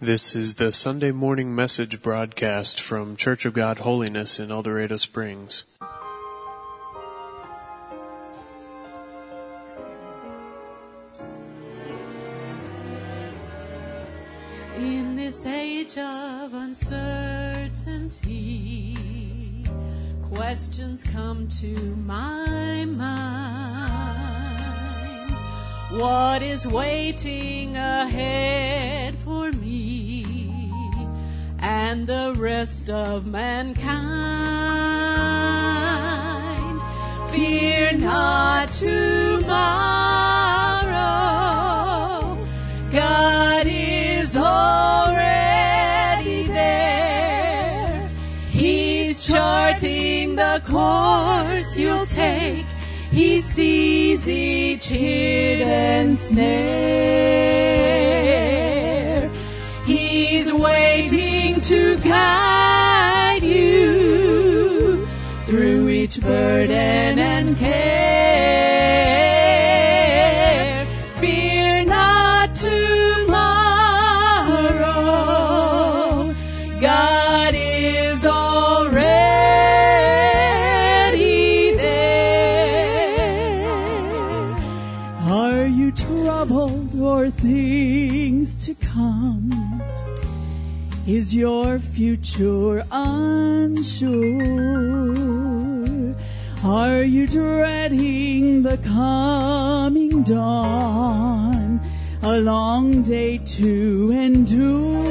This is the Sunday morning message broadcast from Church of God Holiness in El Dorado Springs. In this age of uncertainty, questions come to my mind. What is waiting ahead and the rest of mankind? Fear not tomorrow. God is already there. He's charting the course you'll take. He sees each hidden snare. Waiting to guide you through each burden and care. Fear not tomorrow. God is already there. Are you troubled or things to come? Is your future unsure? Are you dreading the coming dawn? A long day to endure.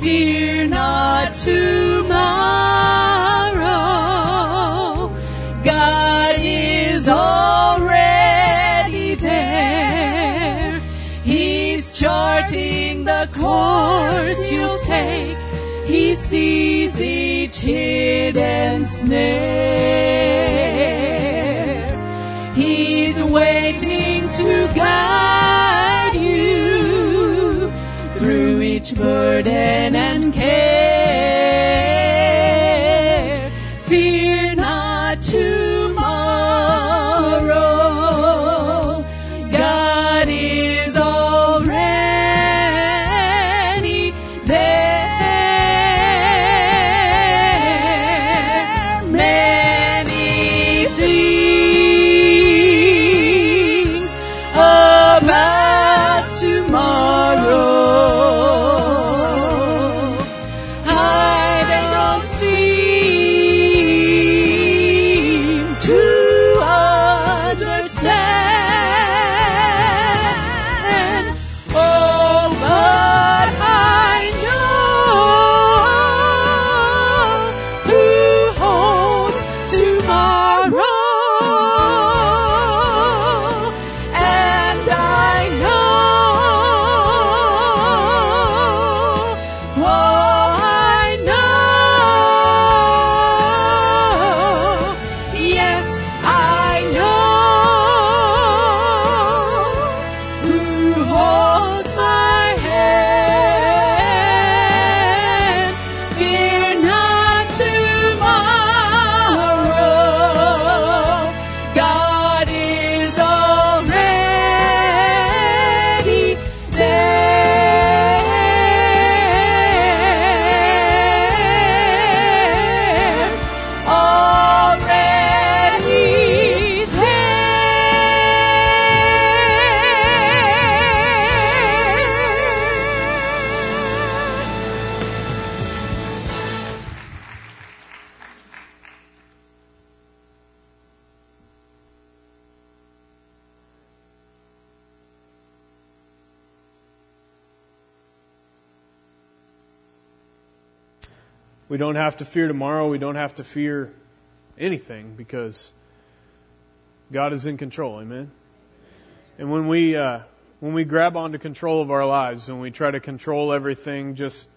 Fear not tomorrow. Sees each hidden snare. He's waiting to guide you through each burden and care. We don't have to fear tomorrow. We don't have to fear anything because God is in control. Amen. And when we uh, when we grab onto control of our lives and we try to control everything, just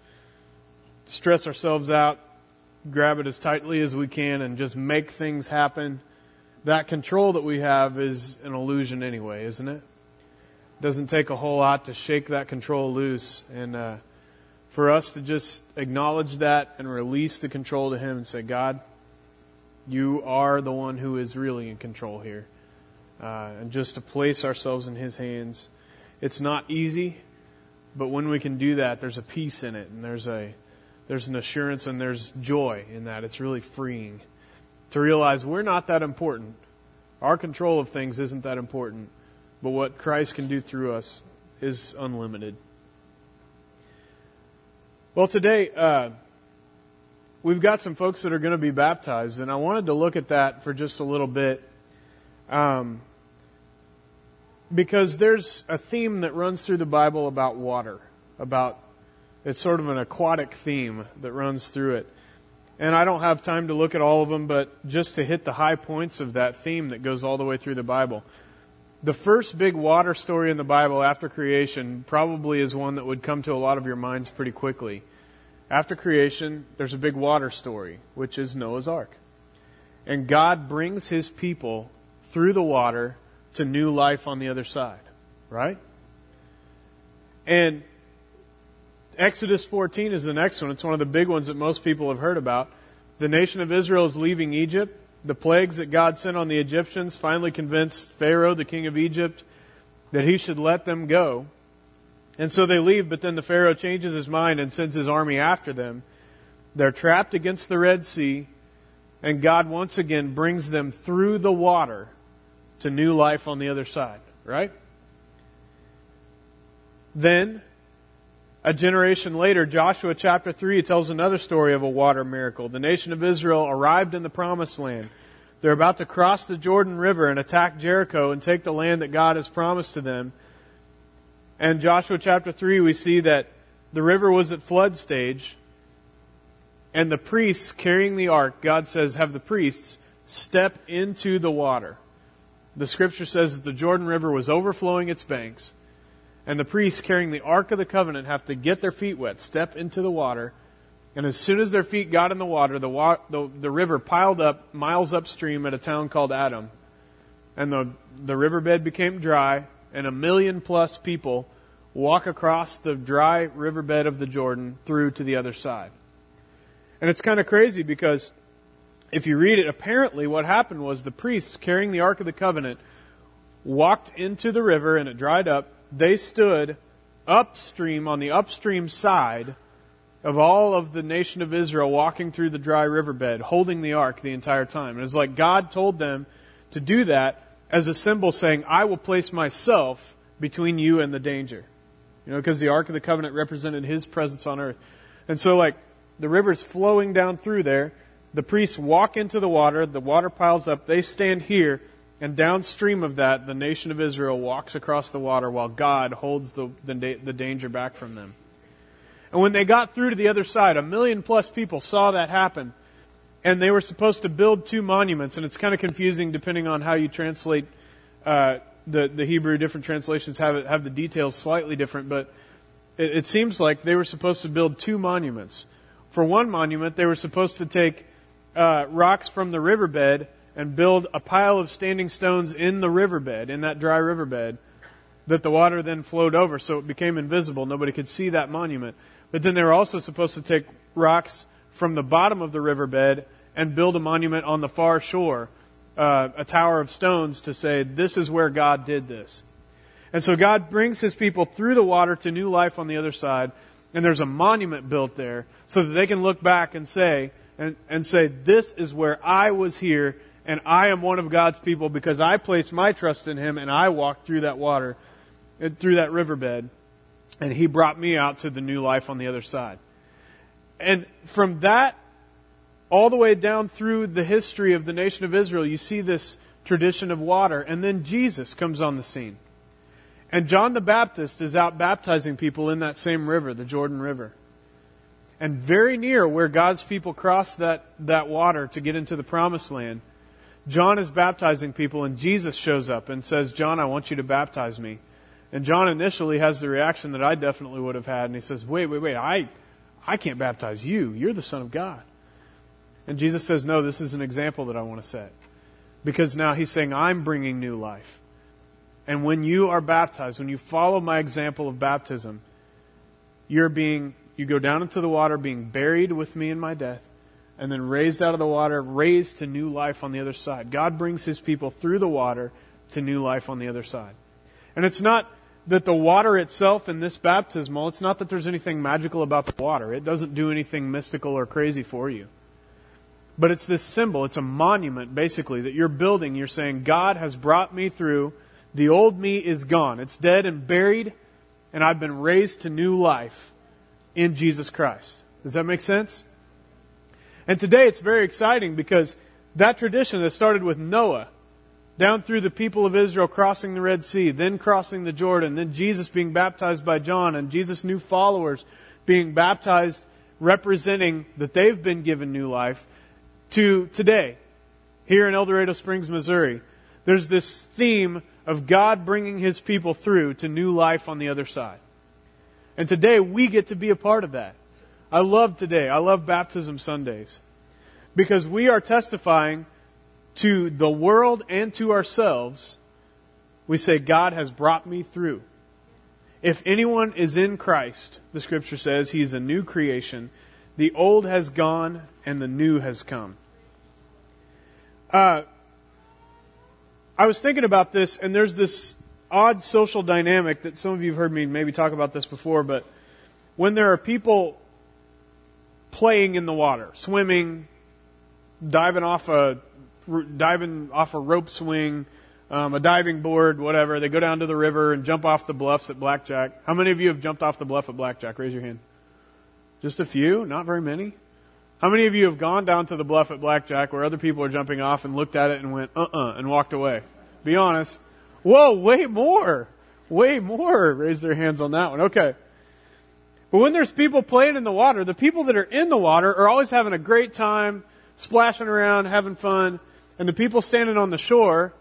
stress ourselves out, grab it as tightly as we can, and just make things happen. That control that we have is an illusion anyway, isn't it? it Doesn't take a whole lot to shake that control loose and. Uh, for us to just acknowledge that and release the control to Him and say, God, you are the one who is really in control here. Uh, and just to place ourselves in His hands. It's not easy. But when we can do that, there's a peace in it and there's a, there's an assurance and there's joy in that. It's really freeing to realize we're not that important. Our control of things isn't that important, but what Christ can do through us is unlimited. Well, today, uh, we've got some folks that are going to be baptized, and I wanted to look at that for just a little bit. Um, because there's a theme that runs through the Bible about water, about it's sort of an aquatic theme that runs through it. And I don't have time to look at all of them, but just to hit the high points of that theme that goes all the way through the Bible. The first big water story in the Bible after creation probably is one that would come to a lot of your minds pretty quickly. After creation, there's a big water story, which is Noah's Ark. And God brings his people through the water to new life on the other side, right? And Exodus 14 is the next one. It's one of the big ones that most people have heard about. The nation of Israel is leaving Egypt. The plagues that God sent on the Egyptians finally convinced Pharaoh, the king of Egypt, that he should let them go. And so they leave, but then the Pharaoh changes his mind and sends his army after them. They're trapped against the Red Sea, and God once again brings them through the water to new life on the other side, right? Then, a generation later, Joshua chapter 3 tells another story of a water miracle. The nation of Israel arrived in the promised land. They're about to cross the Jordan River and attack Jericho and take the land that God has promised to them. And Joshua chapter 3, we see that the river was at flood stage, and the priests carrying the ark, God says, have the priests step into the water the scripture says that the Jordan River was overflowing its banks, and the priests carrying the Ark of the Covenant have to get their feet wet, step into the water, and as soon as their feet got in the water, the, wa- the, the river piled up miles upstream at a town called Adam, and the, the riverbed became dry, and a million plus people walk across the dry riverbed of the Jordan through to the other side. And it's kind of crazy because if you read it, apparently what happened was the priests carrying the Ark of the Covenant walked into the river and it dried up. They stood upstream on the upstream side of all of the nation of Israel walking through the dry riverbed, holding the ark the entire time. And it's like God told them to do that as a symbol saying, I will place myself between you and the danger. You know, because the Ark of the Covenant represented His presence on earth. And so like, the river's flowing down through there, the priests walk into the water, the water piles up, they stand here, and downstream of that, the nation of Israel walks across the water while God holds the, the, the danger back from them. And when they got through to the other side, a million plus people saw that happen. And they were supposed to build two monuments, and it's kind of confusing depending on how you translate uh, the, the Hebrew. Different translations have, it, have the details slightly different, but it, it seems like they were supposed to build two monuments. For one monument, they were supposed to take uh, rocks from the riverbed and build a pile of standing stones in the riverbed, in that dry riverbed, that the water then flowed over, so it became invisible. Nobody could see that monument. But then they were also supposed to take rocks from the bottom of the riverbed and build a monument on the far shore, uh, a tower of stones to say, this is where God did this. And so God brings his people through the water to new life on the other side, and there's a monument built there so that they can look back and say, and, and say, This is where I was here, and I am one of God's people because I placed my trust in Him and I walked through that water, uh, through that riverbed, and He brought me out to the new life on the other side. And from that, all the way down through the history of the nation of Israel, you see this tradition of water, and then Jesus comes on the scene. And John the Baptist is out baptizing people in that same river, the Jordan River. And very near where God's people crossed that, that water to get into the promised land, John is baptizing people and Jesus shows up and says, John, I want you to baptize me. And John initially has the reaction that I definitely would have had. And he says, wait, wait, wait, I, I can't baptize you. You're the son of God. And Jesus says, no, this is an example that I want to set. Because now he's saying, I'm bringing new life. And when you are baptized, when you follow my example of baptism, you're being you go down into the water, being buried with me in my death, and then raised out of the water, raised to new life on the other side. God brings his people through the water to new life on the other side. And it's not that the water itself in this baptismal, it's not that there's anything magical about the water. It doesn't do anything mystical or crazy for you. But it's this symbol, it's a monument basically that you're building. You're saying, God has brought me through. The old me is gone. It's dead and buried, and I've been raised to new life in Jesus Christ. Does that make sense? And today it's very exciting because that tradition that started with Noah, down through the people of Israel crossing the Red Sea, then crossing the Jordan, then Jesus being baptized by John, and Jesus' new followers being baptized representing that they've been given new life, to today, here in El Dorado Springs, Missouri. There's this theme of God bringing His people through to new life on the other side. And today we get to be a part of that. I love today. I love baptism Sundays. Because we are testifying to the world and to ourselves. We say, God has brought me through. If anyone is in Christ, the scripture says, he's a new creation. The old has gone and the new has come. Uh, I was thinking about this, and there's this odd social dynamic that some of you have heard me maybe talk about this before, but when there are people playing in the water, swimming, diving off a diving off a rope swing, um, a diving board, whatever, they go down to the river and jump off the bluffs at blackjack. How many of you have jumped off the bluff at blackjack? Raise your hand. Just a few, not very many. How many of you have gone down to the bluff at Blackjack where other people are jumping off and looked at it and went, uh uh and walked away? Be honest. Whoa, way more. Way more. Raise their hands on that one. Okay. But when there's people playing in the water, the people that are in the water are always having a great time, splashing around, having fun. And the people standing on the shore,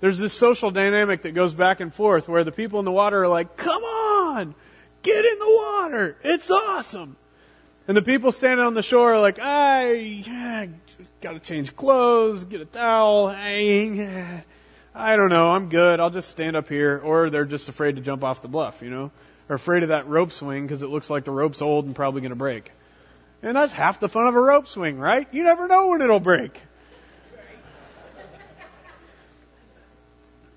there's this social dynamic that goes back and forth where the people in the water are like, come on, get in the water. It's awesome. And the people standing on the shore are like, I yeah, got to change clothes, get a towel. I, I don't know. I'm good. I'll just stand up here. Or they're just afraid to jump off the bluff, you know, or afraid of that rope swing because it looks like the rope's old and probably going to break. And that's half the fun of a rope swing, right? You never know when it'll break.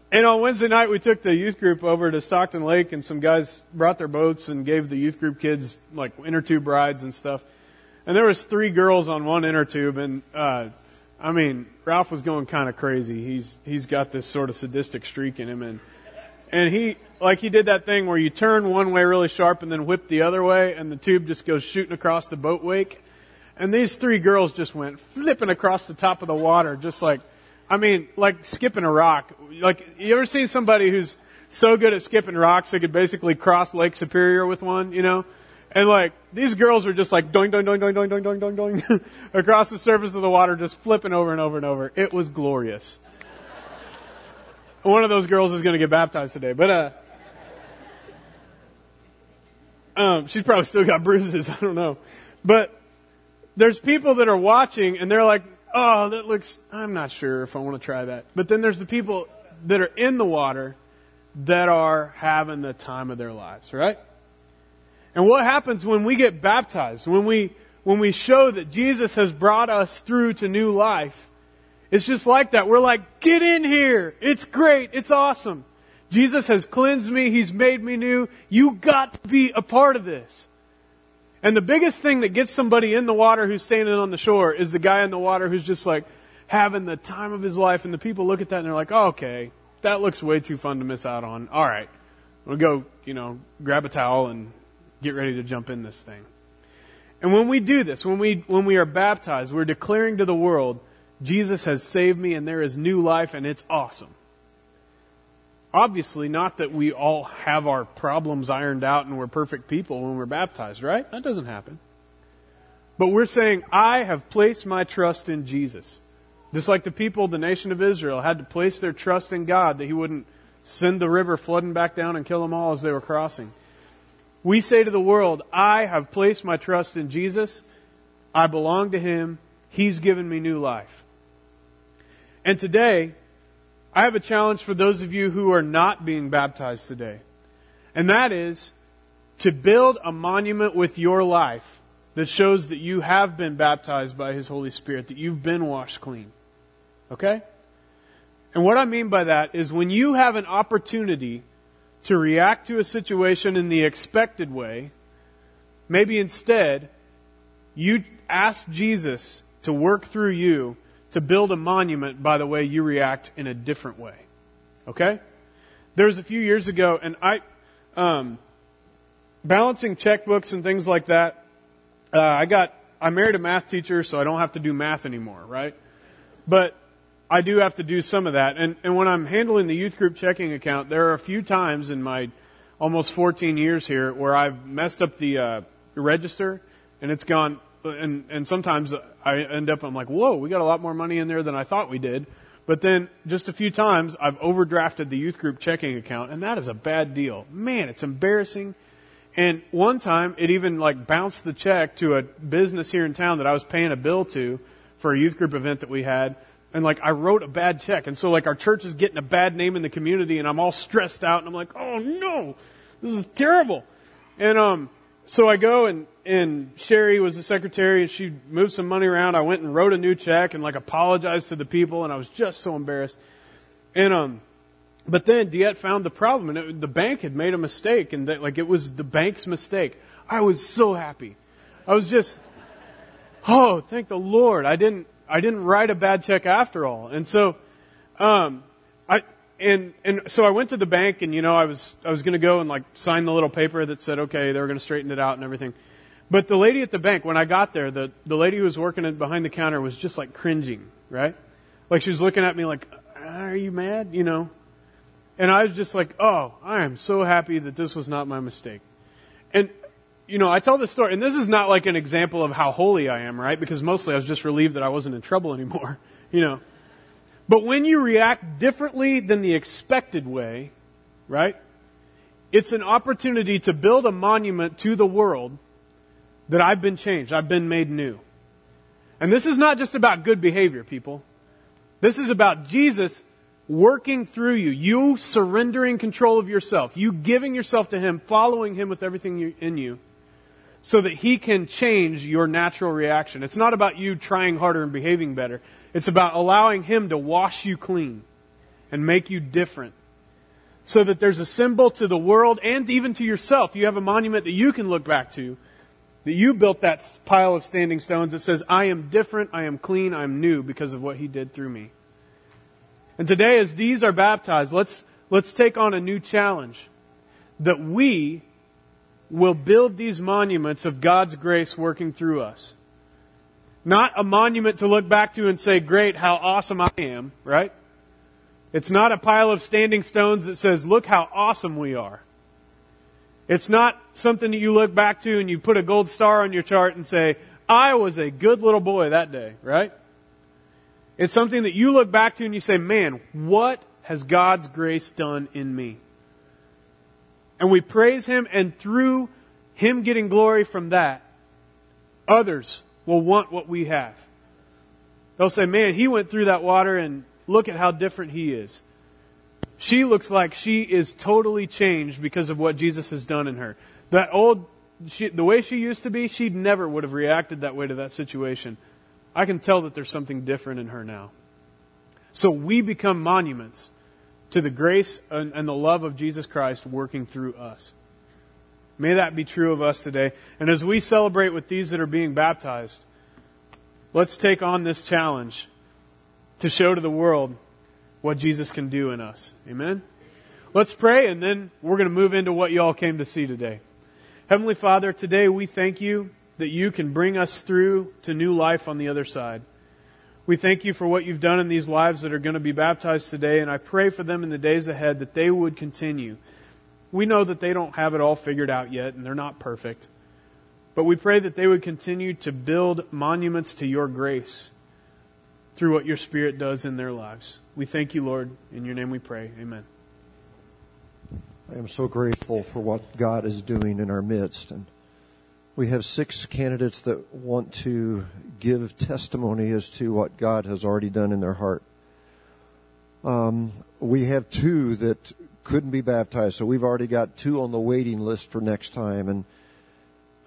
And on Wednesday night, we took the youth group over to Stockton Lake, and some guys brought their boats and gave the youth group kids like inner tube rides and stuff. And there was three girls on one inner tube, and uh, I mean, Ralph was going kind of crazy. He's he's got this sort of sadistic streak in him, and and he like he did that thing where you turn one way really sharp and then whip the other way, and the tube just goes shooting across the boat wake. And these three girls just went flipping across the top of the water, just like I mean, like skipping a rock. Like, you ever seen somebody who's so good at skipping rocks they could basically cross Lake Superior with one, you know? And like, these girls were just like doing, doing, doing, doing, doing, doing, doing, doing, doing, across the surface of the water, just flipping over and over and over. It was glorious. One of those girls is going to get baptized today, but, uh, um, she's probably still got bruises. I don't know. But there's people that are watching and they're like, oh, that looks, I'm not sure if I want to try that. But then there's the people that are in the water that are having the time of their lives, right? And what happens when we get baptized, when we, when we show that Jesus has brought us through to new life, it's just like that. We're like, get in here. It's great. It's awesome. Jesus has cleansed me. He's made me new. You got to be a part of this. And the biggest thing that gets somebody in the water who's standing on the shore is the guy in the water who's just like having the time of his life. And the people look at that and they're like, oh, okay, that looks way too fun to miss out on. All right, we'll go, you know, grab a towel and get ready to jump in this thing. And when we do this, when we, when we are baptized, we're declaring to the world, Jesus has saved me and there is new life and it's awesome. Obviously, not that we all have our problems ironed out and we're perfect people when we're baptized, right? That doesn't happen. But we're saying, I have placed my trust in Jesus. Just like the people, the nation of Israel, had to place their trust in God that He wouldn't send the river flooding back down and kill them all as they were crossing. We say to the world, I have placed my trust in Jesus. I belong to Him. He's given me new life. And today, I have a challenge for those of you who are not being baptized today. And that is to build a monument with your life that shows that you have been baptized by His Holy Spirit, that you've been washed clean. Okay? And what I mean by that is when you have an opportunity to react to a situation in the expected way, maybe instead you ask Jesus to work through you to build a monument by the way you react in a different way. Okay? There was a few years ago, and I, um, balancing checkbooks and things like that, uh, I got, I married a math teacher, so I don't have to do math anymore, right? But I do have to do some of that. And, and when I'm handling the youth group checking account, there are a few times in my almost 14 years here where I've messed up the, uh, register and it's gone, and, and sometimes I end up, I'm like, whoa, we got a lot more money in there than I thought we did. But then just a few times I've overdrafted the youth group checking account and that is a bad deal. Man, it's embarrassing. And one time it even like bounced the check to a business here in town that I was paying a bill to for a youth group event that we had. And like I wrote a bad check. And so like our church is getting a bad name in the community and I'm all stressed out and I'm like, oh no, this is terrible. And um, so I go and, and Sherry was the secretary and she moved some money around. I went and wrote a new check and like apologized to the people and I was just so embarrassed. And, um, but then Diet found the problem and it, the bank had made a mistake and that, like it was the bank's mistake. I was so happy. I was just, oh, thank the Lord. I didn't, I didn't write a bad check after all. And so, um, and and so I went to the bank and you know I was I was going to go and like sign the little paper that said okay they were going to straighten it out and everything. But the lady at the bank when I got there the the lady who was working behind the counter was just like cringing, right? Like she was looking at me like are you mad, you know? And I was just like, "Oh, I am so happy that this was not my mistake." And you know, I tell this story and this is not like an example of how holy I am, right? Because mostly I was just relieved that I wasn't in trouble anymore, you know. But when you react differently than the expected way, right? It's an opportunity to build a monument to the world that I've been changed. I've been made new. And this is not just about good behavior, people. This is about Jesus working through you, you surrendering control of yourself, you giving yourself to Him, following Him with everything in you, so that He can change your natural reaction. It's not about you trying harder and behaving better. It's about allowing Him to wash you clean and make you different. So that there's a symbol to the world and even to yourself. You have a monument that you can look back to. That you built that pile of standing stones that says, I am different, I am clean, I am new because of what He did through me. And today, as these are baptized, let's, let's take on a new challenge. That we will build these monuments of God's grace working through us. Not a monument to look back to and say, great, how awesome I am, right? It's not a pile of standing stones that says, look how awesome we are. It's not something that you look back to and you put a gold star on your chart and say, I was a good little boy that day, right? It's something that you look back to and you say, man, what has God's grace done in me? And we praise Him and through Him getting glory from that, others will want what we have. They'll say, man, he went through that water and look at how different he is. She looks like she is totally changed because of what Jesus has done in her. That old, she, the way she used to be, she never would have reacted that way to that situation. I can tell that there's something different in her now. So we become monuments to the grace and, and the love of Jesus Christ working through us. May that be true of us today. And as we celebrate with these that are being baptized, let's take on this challenge to show to the world what Jesus can do in us. Amen? Let's pray and then we're going to move into what you all came to see today. Heavenly Father, today we thank you that you can bring us through to new life on the other side. We thank you for what you've done in these lives that are going to be baptized today, and I pray for them in the days ahead that they would continue we know that they don't have it all figured out yet and they're not perfect. But we pray that they would continue to build monuments to your grace through what your Spirit does in their lives. We thank you, Lord. In your name we pray. Amen. I am so grateful for what God is doing in our midst. And we have six candidates that want to give testimony as to what God has already done in their heart. Um, we have two that couldn't be baptized. So we've already got two on the waiting list for next time. And,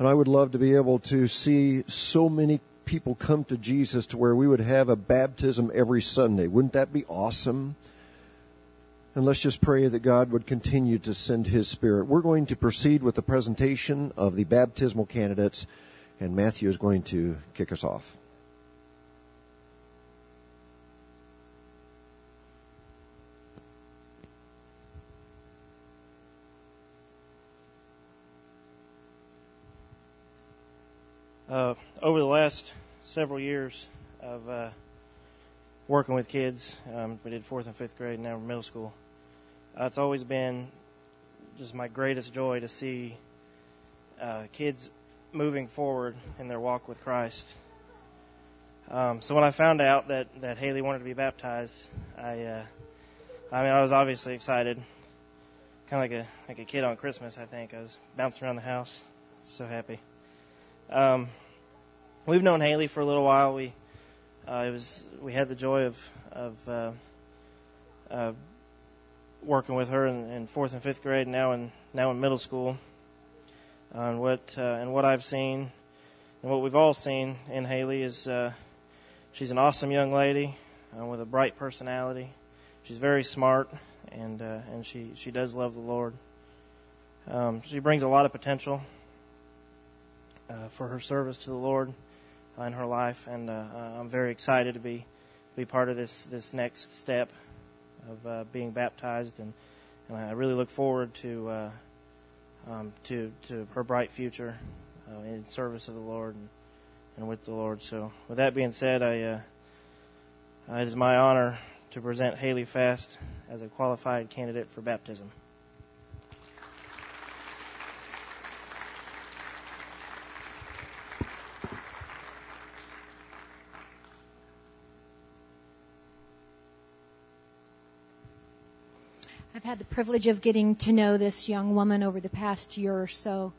and I would love to be able to see so many people come to Jesus to where we would have a baptism every Sunday. Wouldn't that be awesome? And let's just pray that God would continue to send His Spirit. We're going to proceed with the presentation of the baptismal candidates, and Matthew is going to kick us off. Uh, over the last several years of uh, working with kids, um, we did fourth and fifth grade, and now we're middle school. Uh, it's always been just my greatest joy to see uh, kids moving forward in their walk with Christ. Um, so when I found out that, that Haley wanted to be baptized, I uh, I mean I was obviously excited, kind of like a like a kid on Christmas. I think I was bouncing around the house, so happy. Um, we've known Haley for a little while. We uh, it was we had the joy of of uh, uh, working with her in, in fourth and fifth grade, now in now in middle school. And what uh, and what I've seen, and what we've all seen in Haley is uh, she's an awesome young lady uh, with a bright personality. She's very smart, and and she she does love the Lord. Um, she brings a lot of potential for her service to the Lord in her life, and uh, uh, I'm very excited to be be part of this this next step of uh, being baptized, and and I really look forward to uh, um, to to her bright future uh, in service of the Lord and, and with the Lord. So, with that being said, I uh, it is my honor to present Haley Fast as a qualified candidate for baptism. Privilege of getting to know this young woman over the past year or so.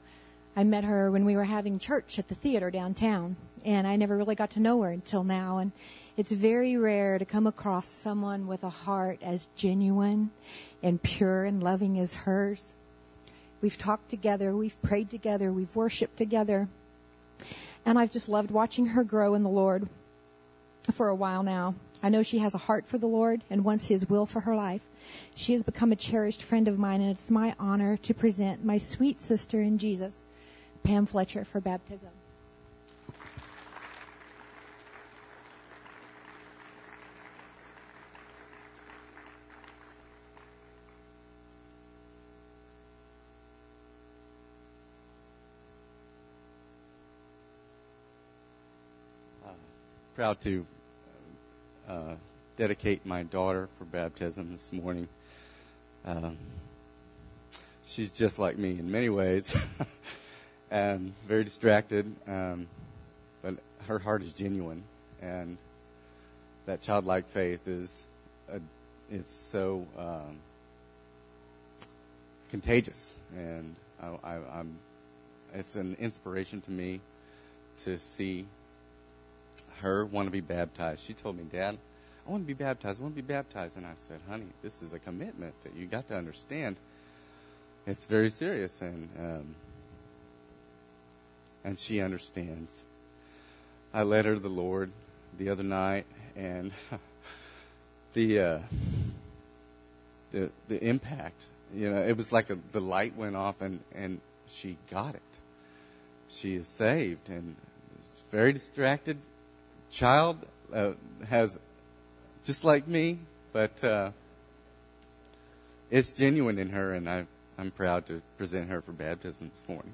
I met her when we were having church at the theater downtown, and I never really got to know her until now. And it's very rare to come across someone with a heart as genuine and pure and loving as hers. We've talked together, we've prayed together, we've worshiped together, and I've just loved watching her grow in the Lord for a while now. I know she has a heart for the Lord and wants His will for her life. She has become a cherished friend of mine, and it's my honor to present my sweet sister in Jesus, Pam Fletcher, for baptism. uh, proud to uh, dedicate my daughter for baptism this morning. Um, she's just like me in many ways, and very distracted, um, but her heart is genuine, and that childlike faith is a, it's so um, contagious, and I, I'm it's an inspiration to me to see her want to be baptized. She told me, Dad, I want to be baptized. I want to be baptized. And I said, honey, this is a commitment that you got to understand. It's very serious. And, um, and she understands. I led her to the Lord the other night and the, uh, the, the impact, you know, it was like a, the light went off and, and she got it. She is saved and very distracted child uh, has just like me, but uh, it's genuine in her, and I, I'm proud to present her for baptism this morning.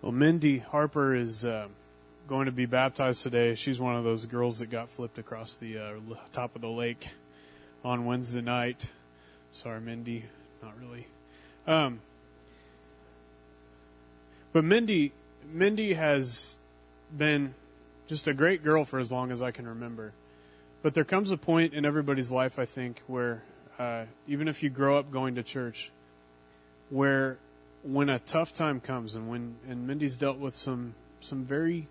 Well, Mindy Harper is uh, going to be baptized today. She's one of those girls that got flipped across the uh, top of the lake on Wednesday night. Sorry, Mindy, not really. Um, but Mindy, Mindy has been just a great girl for as long as I can remember. But there comes a point in everybody's life, I think, where uh, even if you grow up going to church, where when a tough time comes, and when and Mindy's dealt with some some very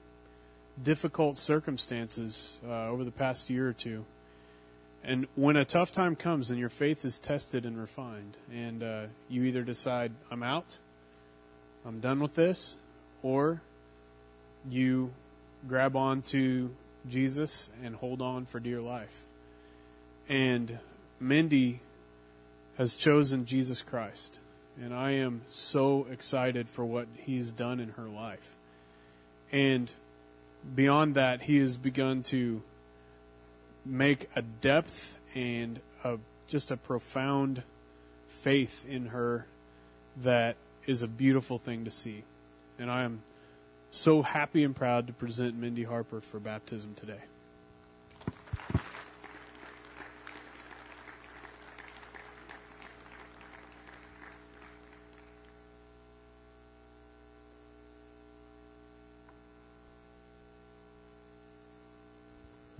difficult circumstances uh, over the past year or two, And when a tough time comes and your faith is tested and refined, and uh, you either decide, I'm out, I'm done with this, or you grab on to Jesus and hold on for dear life. And Mindy has chosen Jesus Christ. And I am so excited for what he's done in her life. And beyond that, he has begun to make a depth and a, just a profound faith in her that is a beautiful thing to see. And I am so happy and proud to present Mindy Harper for baptism today.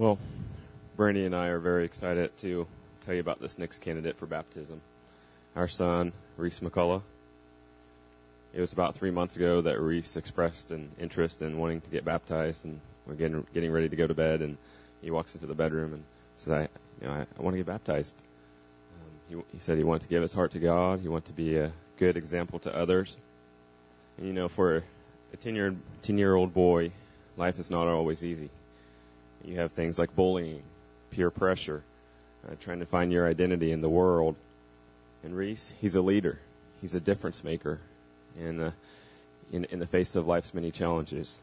Well, Brandy and I are very excited to tell you about this next candidate for baptism. Our son, Reese McCullough. It was about three months ago that Reese expressed an interest in wanting to get baptized, and we're getting getting ready to go to bed. And he walks into the bedroom and says, "I, you know, I, I want to get baptized." Um, he, he said he wanted to give his heart to God. He wanted to be a good example to others. And you know, for a ten year ten year old boy, life is not always easy. You have things like bullying, peer pressure, uh, trying to find your identity in the world. And Reese, he's a leader. He's a difference maker in, uh, in, in the face of life's many challenges.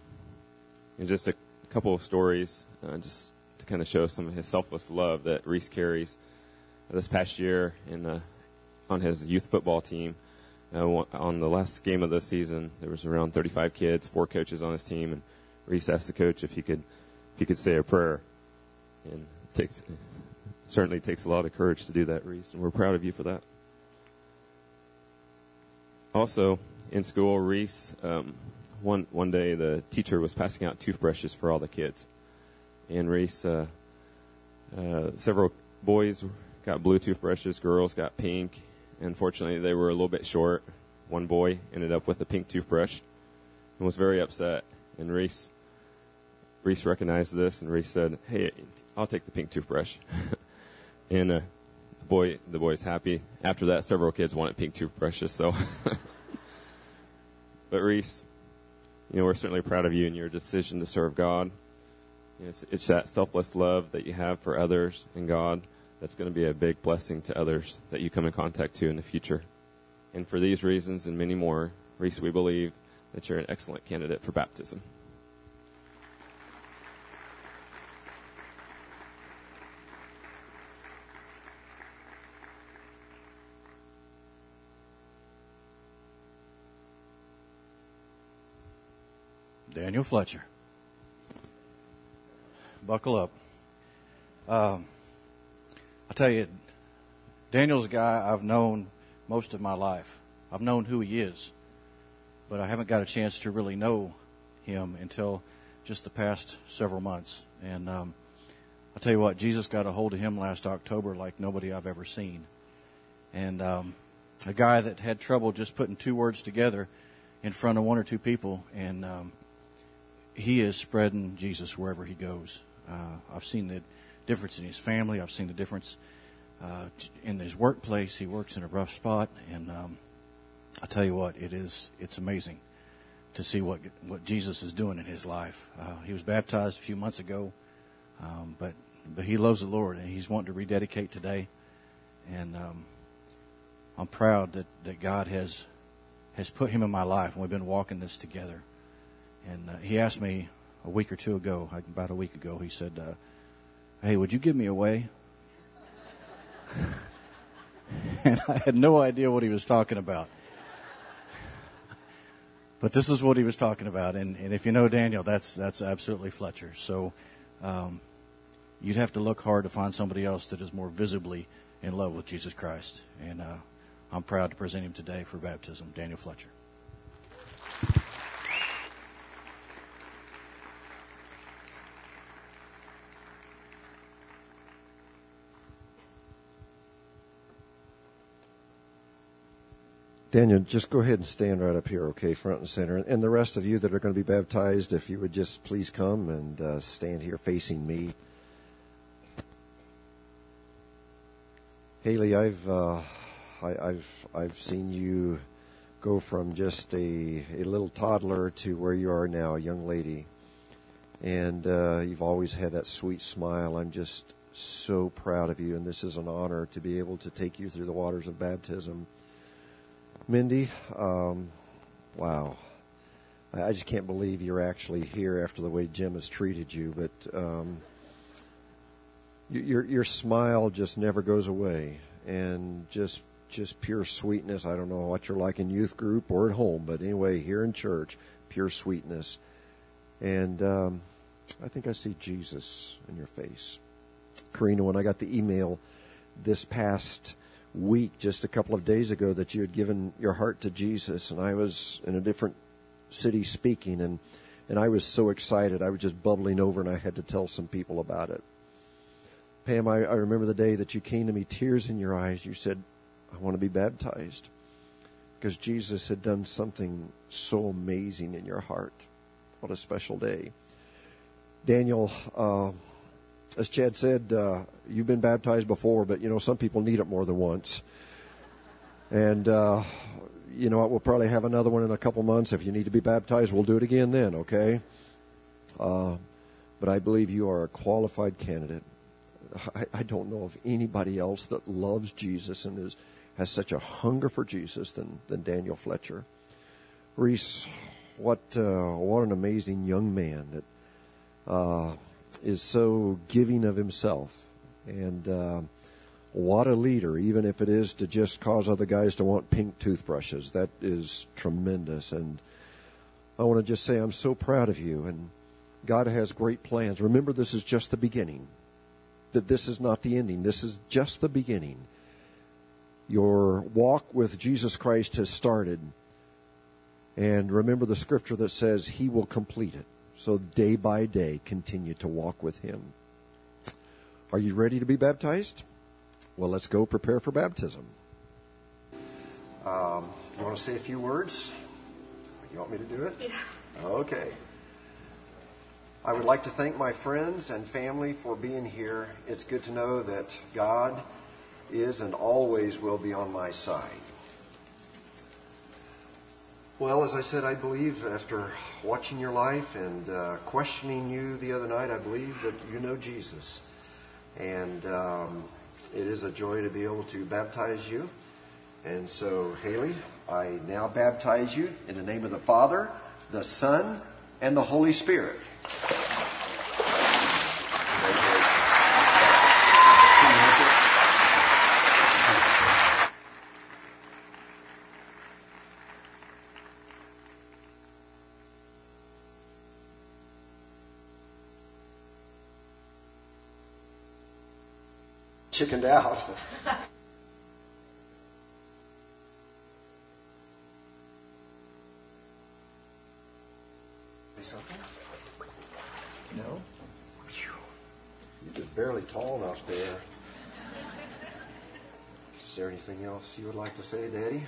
And just a couple of stories, uh, just to kind of show some of his selfless love that Reese carries. This past year, in uh, on his youth football team, uh, on the last game of the season, there was around 35 kids, four coaches on his team, and Reese asked the coach if he could you could say a prayer. And it takes certainly takes a lot of courage to do that, Reese, and we're proud of you for that. Also, in school, Reese, um, one one day the teacher was passing out toothbrushes for all the kids, and Reese, uh, uh, several boys got blue toothbrushes, girls got pink. Unfortunately, they were a little bit short. One boy ended up with a pink toothbrush and was very upset. And Reese Reese recognized this, and Reese said, "Hey, I'll take the pink toothbrush." and uh, the boy, the boy's happy. After that, several kids wanted pink toothbrushes. So, but Reese, you know, we're certainly proud of you and your decision to serve God. You know, it's, it's that selfless love that you have for others and God that's going to be a big blessing to others that you come in contact to in the future. And for these reasons and many more, Reese, we believe that you're an excellent candidate for baptism. Daniel Fletcher. Buckle up. Um, I tell you, Daniel's a guy I've known most of my life. I've known who he is, but I haven't got a chance to really know him until just the past several months. And um, I tell you what, Jesus got a hold of him last October like nobody I've ever seen. And um, a guy that had trouble just putting two words together in front of one or two people, and um, he is spreading Jesus wherever he goes. Uh, I've seen the difference in his family. I've seen the difference uh, in his workplace. He works in a rough spot, and um, I tell you what, it is it's amazing to see what what Jesus is doing in his life. Uh, he was baptized a few months ago, um, but but he loves the Lord, and he's wanting to rededicate today. And um, I'm proud that that God has has put him in my life, and we've been walking this together. And uh, he asked me a week or two ago, about a week ago, he said, uh, Hey, would you give me away? and I had no idea what he was talking about. But this is what he was talking about. And, and if you know Daniel, that's, that's absolutely Fletcher. So um, you'd have to look hard to find somebody else that is more visibly in love with Jesus Christ. And uh, I'm proud to present him today for baptism, Daniel Fletcher. Daniel, just go ahead and stand right up here, okay, front and center. And the rest of you that are going to be baptized, if you would just please come and uh, stand here facing me. Haley, I've uh, I, I've I've seen you go from just a a little toddler to where you are now, a young lady, and uh, you've always had that sweet smile. I'm just so proud of you, and this is an honor to be able to take you through the waters of baptism. Mindy, um, wow. I just can't believe you're actually here after the way Jim has treated you, but um, your your smile just never goes away, and just just pure sweetness. I don't know what you're like in youth group or at home, but anyway, here in church, pure sweetness, and um, I think I see Jesus in your face. Karina, when I got the email this past week, just a couple of days ago, that you had given your heart to Jesus, and I was in a different city speaking, and and I was so excited, I was just bubbling over, and I had to tell some people about it. Pam, I, I remember the day that you came to me, tears in your eyes. You said, "I want to be baptized," because Jesus had done something so amazing in your heart. What a special day, Daniel. Uh, as Chad said, uh, you've been baptized before, but you know some people need it more than once. And uh, you know what? We'll probably have another one in a couple months. If you need to be baptized, we'll do it again then. Okay. Uh, but I believe you are a qualified candidate. I, I don't know of anybody else that loves Jesus and is has such a hunger for Jesus than than Daniel Fletcher. Reese, what uh, what an amazing young man that uh, is so giving of himself, and uh, what a leader! Even if it is to just cause other guys to want pink toothbrushes, that is tremendous. And I want to just say I'm so proud of you, and God has great plans. Remember, this is just the beginning. That this is not the ending. This is just the beginning. Your walk with Jesus Christ has started. And remember the scripture that says he will complete it. So day by day, continue to walk with him. Are you ready to be baptized? Well, let's go prepare for baptism. Um, you want to say a few words? You want me to do it? Yeah. Okay. I would like to thank my friends and family for being here. It's good to know that God is and always will be on my side. Well, as I said, I believe after watching your life and uh, questioning you the other night, I believe that you know Jesus. And um, it is a joy to be able to baptize you. And so, Haley, I now baptize you in the name of the Father, the Son, and the Holy Spirit. Chickened out. Say something? No? You're just barely tall enough there. Is there anything else you would like to say, Daddy?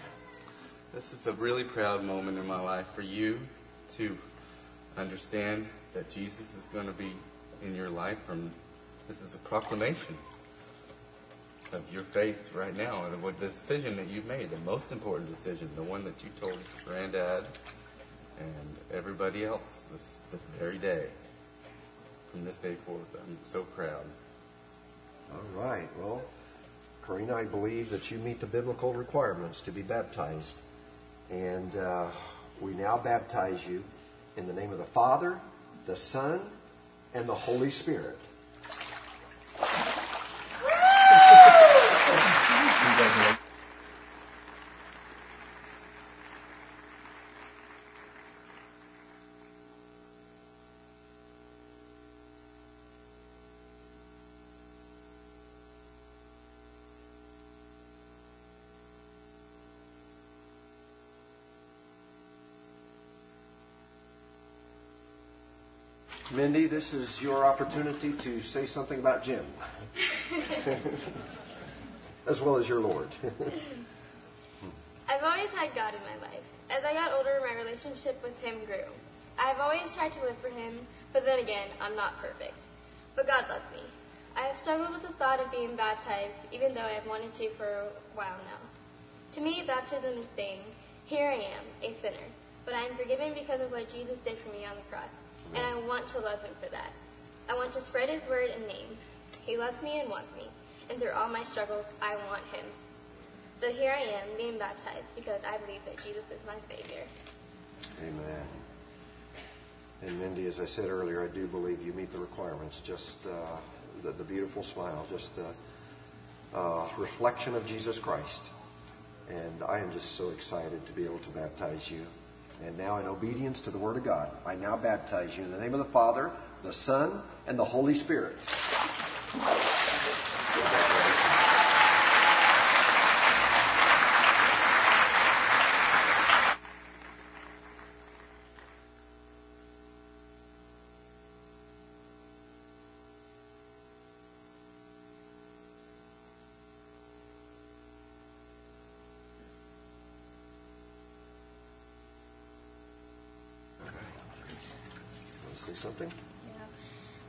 This is a really proud moment in my life for you to understand that Jesus is going to be in your life from this is a proclamation of your faith right now and what the decision that you've made, the most important decision, the one that you told granddad and everybody else this, this very day. From this day forth, I'm so proud. All right. Well, Karina, I believe that you meet the biblical requirements to be baptized. And uh, we now baptize you in the name of the Father, the Son, and the Holy Spirit. Mindy, this is your opportunity to say something about Jim, as well as your Lord. I've always had God in my life. As I got older, my relationship with Him grew. I've always tried to live for Him, but then again, I'm not perfect. But God loves me. I have struggled with the thought of being baptized, even though I have wanted to for a while now. To me, baptism is saying, Here I am, a sinner, but I am forgiven because of what Jesus did for me on the cross, and I want to love him for that. I want to spread his word and name. He loves me and wants me, and through all my struggles, I want him. So here I am, being baptized, because I believe that Jesus is my Savior. Amen. And Mindy, as I said earlier, I do believe you meet the requirements. Just uh, the, the beautiful smile, just the uh, reflection of Jesus Christ. And I am just so excited to be able to baptize you. And now, in obedience to the Word of God, I now baptize you in the name of the Father, the Son, and the Holy Spirit. Want to say something?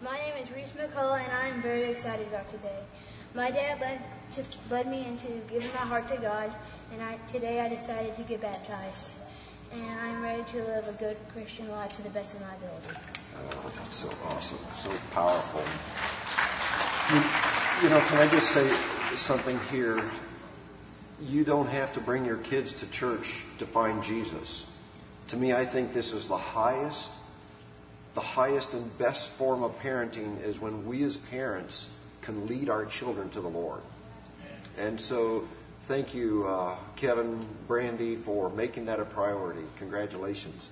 My name is Reese McCullough, and I am very excited about today. My dad led, to, led me into giving my heart to God, and I, today I decided to get baptized. And I'm ready to live a good Christian life to the best of my ability. Oh, that's so awesome, so powerful. You, you know, can I just say something here? You don't have to bring your kids to church to find Jesus. To me, I think this is the highest, the highest and best form of parenting is when we as parents can lead our children to the Lord. And so, thank you, uh, Kevin, Brandy, for making that a priority. Congratulations.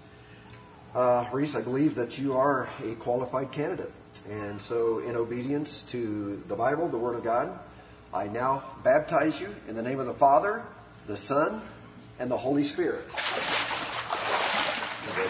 Uh, Reese, I believe that you are a qualified candidate. And so, in obedience to the Bible, the Word of God, I now baptize you in the name of the Father, the Son, and the Holy Spirit. Okay.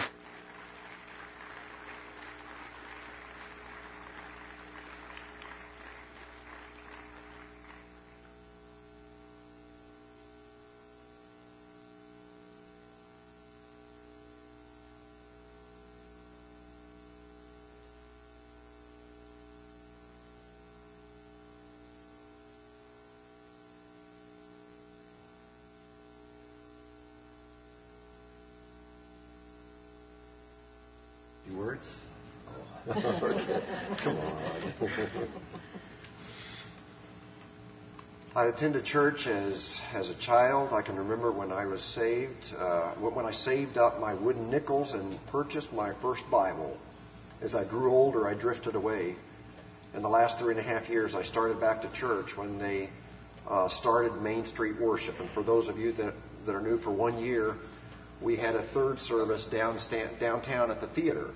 Few words? okay. Come on. I attended church as, as a child. I can remember when I was saved, uh, when I saved up my wooden nickels and purchased my first Bible. As I grew older, I drifted away. In the last three and a half years, I started back to church when they uh, started Main Street worship. And for those of you that, that are new for one year, we had a third service down, downtown at the theater.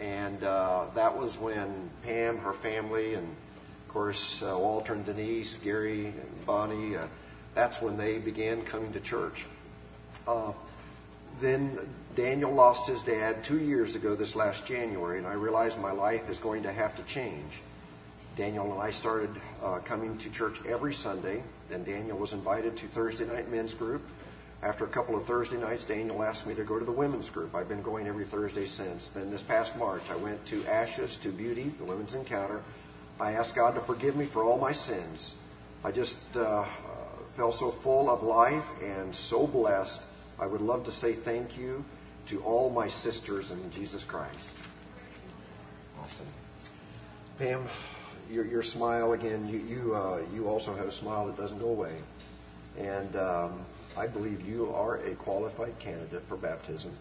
And uh, that was when Pam, her family, and of course uh, Walter and Denise, Gary and Bonnie, uh, that's when they began coming to church. Uh, then Daniel lost his dad two years ago this last January, and I realized my life is going to have to change. Daniel and I started uh, coming to church every Sunday. Then Daniel was invited to Thursday night men's group. After a couple of Thursday nights, Daniel asked me to go to the women's group. I've been going every Thursday since. Then this past March, I went to Ashes to Beauty, the women's encounter. I asked God to forgive me for all my sins. I just uh, felt so full of life and so blessed. I would love to say thank you to all my sisters in Jesus Christ. Awesome. Pam, your, your smile again, you, you, uh, you also have a smile that doesn't go away. And um, I believe you are a qualified candidate for baptism.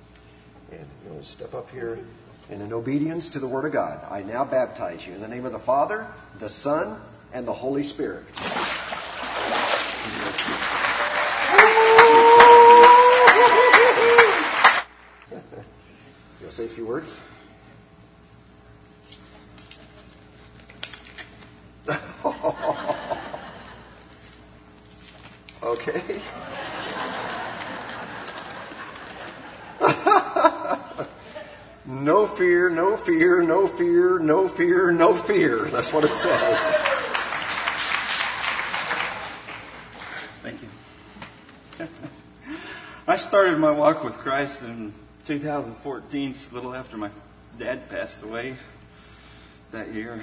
And you know, step up here. And in obedience to the Word of God, I now baptize you in the name of the Father, the Son, and the Holy Spirit. You'll say a few words? okay. no fear, no fear, no fear, no fear. That's what it says. Thank you. I started my walk with Christ in 2014, just a little after my dad passed away. that year.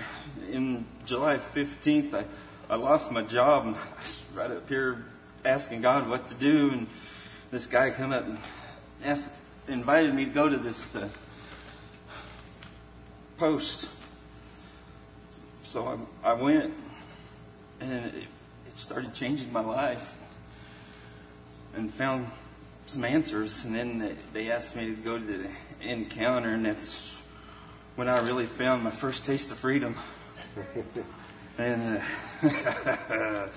In July 15th, I, I lost my job and I was right up here asking God what to do. And this guy come up and asked, invited me to go to this uh, post. So I, I went and it, it started changing my life and found some answers. And then they, asked me to go to the encounter, and that's when I really found my first taste of freedom. and uh,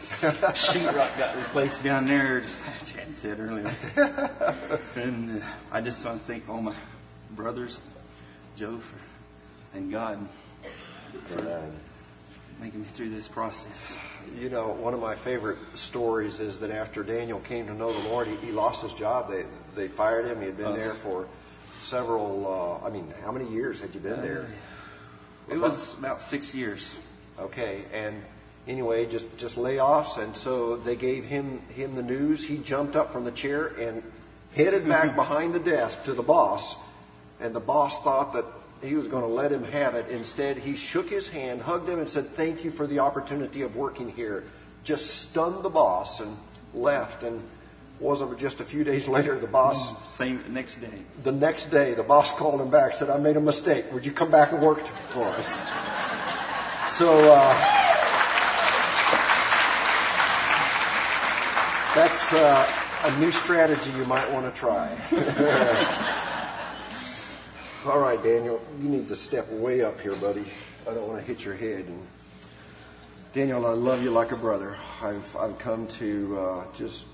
sheetrock got replaced down there, just like Chad said earlier. and uh, I just want to thank all my brothers, Joe, for, and God for making me through this process. You know, one of my favorite stories is that after Daniel came to know the Lord, he, he lost his job. They they fired him. He had been Oh. there for several. Uh, I mean, how many years had you been there? It was about six years. Okay, and anyway, just just layoffs, and so they gave him him the news. He jumped up from the chair and headed back behind the desk to the boss, and the boss thought that he was going to let him have it. Instead, he shook his hand, hugged him, and said, "Thank you for the opportunity of working here." Just stunned the boss and left. And wasn't just a few days later, the boss Same next day. the next day, the boss called him back, said, I made a mistake. Would you come back and work for us? So, uh, that's uh, a new strategy you might want to try. All right, Daniel, you need to step way up here, buddy. I don't want to hit your head. And Daniel, I love you like a brother. I've, I've come to uh, just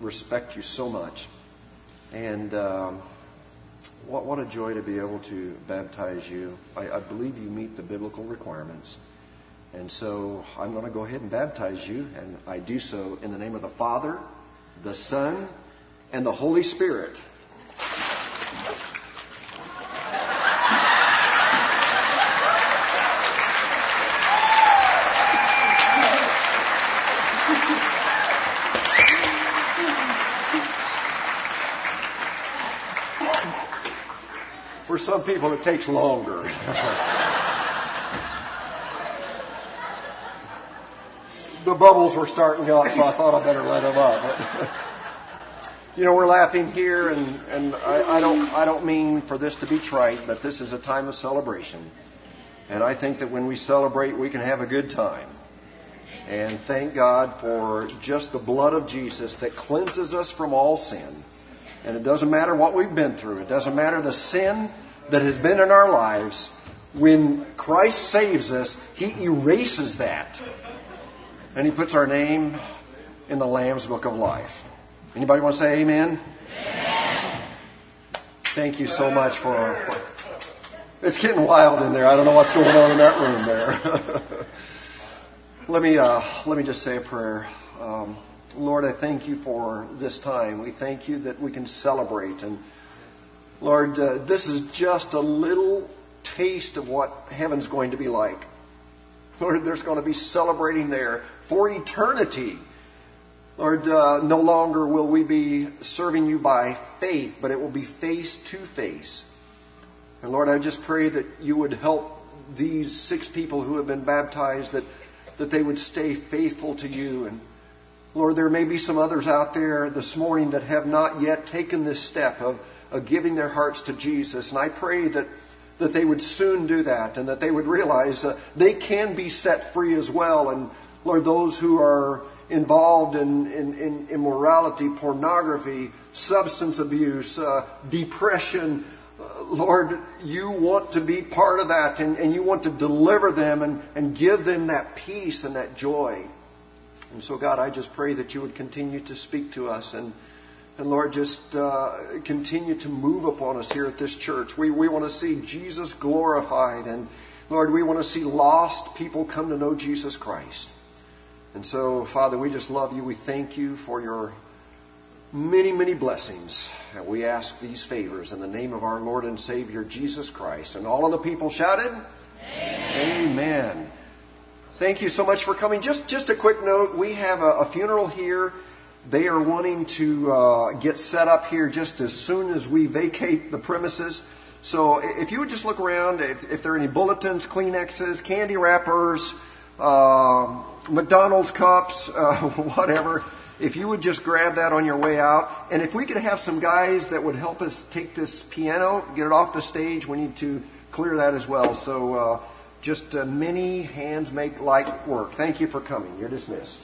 respect you so much. And um, what, what a joy to be able to baptize you. I, I believe you meet the biblical requirements. And so I'm going to go ahead and baptize you, and I do so in the name of the Father, the Son, and the Holy Spirit. Some people, it takes longer. the bubbles were starting up, so I thought I better let them up. you know, we're laughing here, and, and I, I, don't, I don't mean for this to be trite, but this is a time of celebration. And I think that when we celebrate, we can have a good time. And thank God for just the blood of Jesus that cleanses us from all sin. And it doesn't matter what we've been through, it doesn't matter the sin that has been in our lives. When Christ saves us, He erases that. And He puts our name in the Lamb's Book of Life. Anybody want to say amen? Thank you so much for, for. It's getting wild in there. I don't know what's going on in that room there. let me uh, let me just say a prayer. Um, Lord, I thank you for this time. We thank you that we can celebrate. And Lord, uh, this is just a little taste of what heaven's going to be like. Lord, there's going to be celebrating there for eternity. Lord, uh, no longer will we be serving you by faith, but it will be face to face. And Lord, I just pray that you would help these six people who have been baptized, that, that they would stay faithful to you. And Lord, there may be some others out there this morning that have not yet taken this step of, of giving their hearts to Jesus. And I pray that, that they would soon do that and that they would realize uh, they can be set free as well. And Lord, those who are involved in, in, in immorality, pornography, substance abuse, uh, depression, uh, Lord, you want to be part of that and, and you want to deliver them and, and give them that peace and that joy. And so, God, I just pray that you would continue to speak to us and, and Lord, just uh, continue to move upon us here at this church. We, we want to see Jesus glorified, and Lord, we want to see lost people come to know Jesus Christ. And so, Father, we just love you. We thank you for your many, many blessings. And we ask these favors in the name of our Lord and Savior, Jesus Christ. And all of the people shouted, Amen. Amen. Thank you so much for coming. Just, just a quick note we have a, a funeral here. They are wanting to uh, get set up here just as soon as we vacate the premises. So if you would just look around, if, if there are any bulletins, Kleenexes, candy wrappers, uh, McDonald's cups, uh, whatever, if you would just grab that on your way out. And if we could have some guys that would help us take this piano, get it off the stage, we need to clear that as well. So uh, just uh, many hands make light work. Thank you for coming. You're dismissed.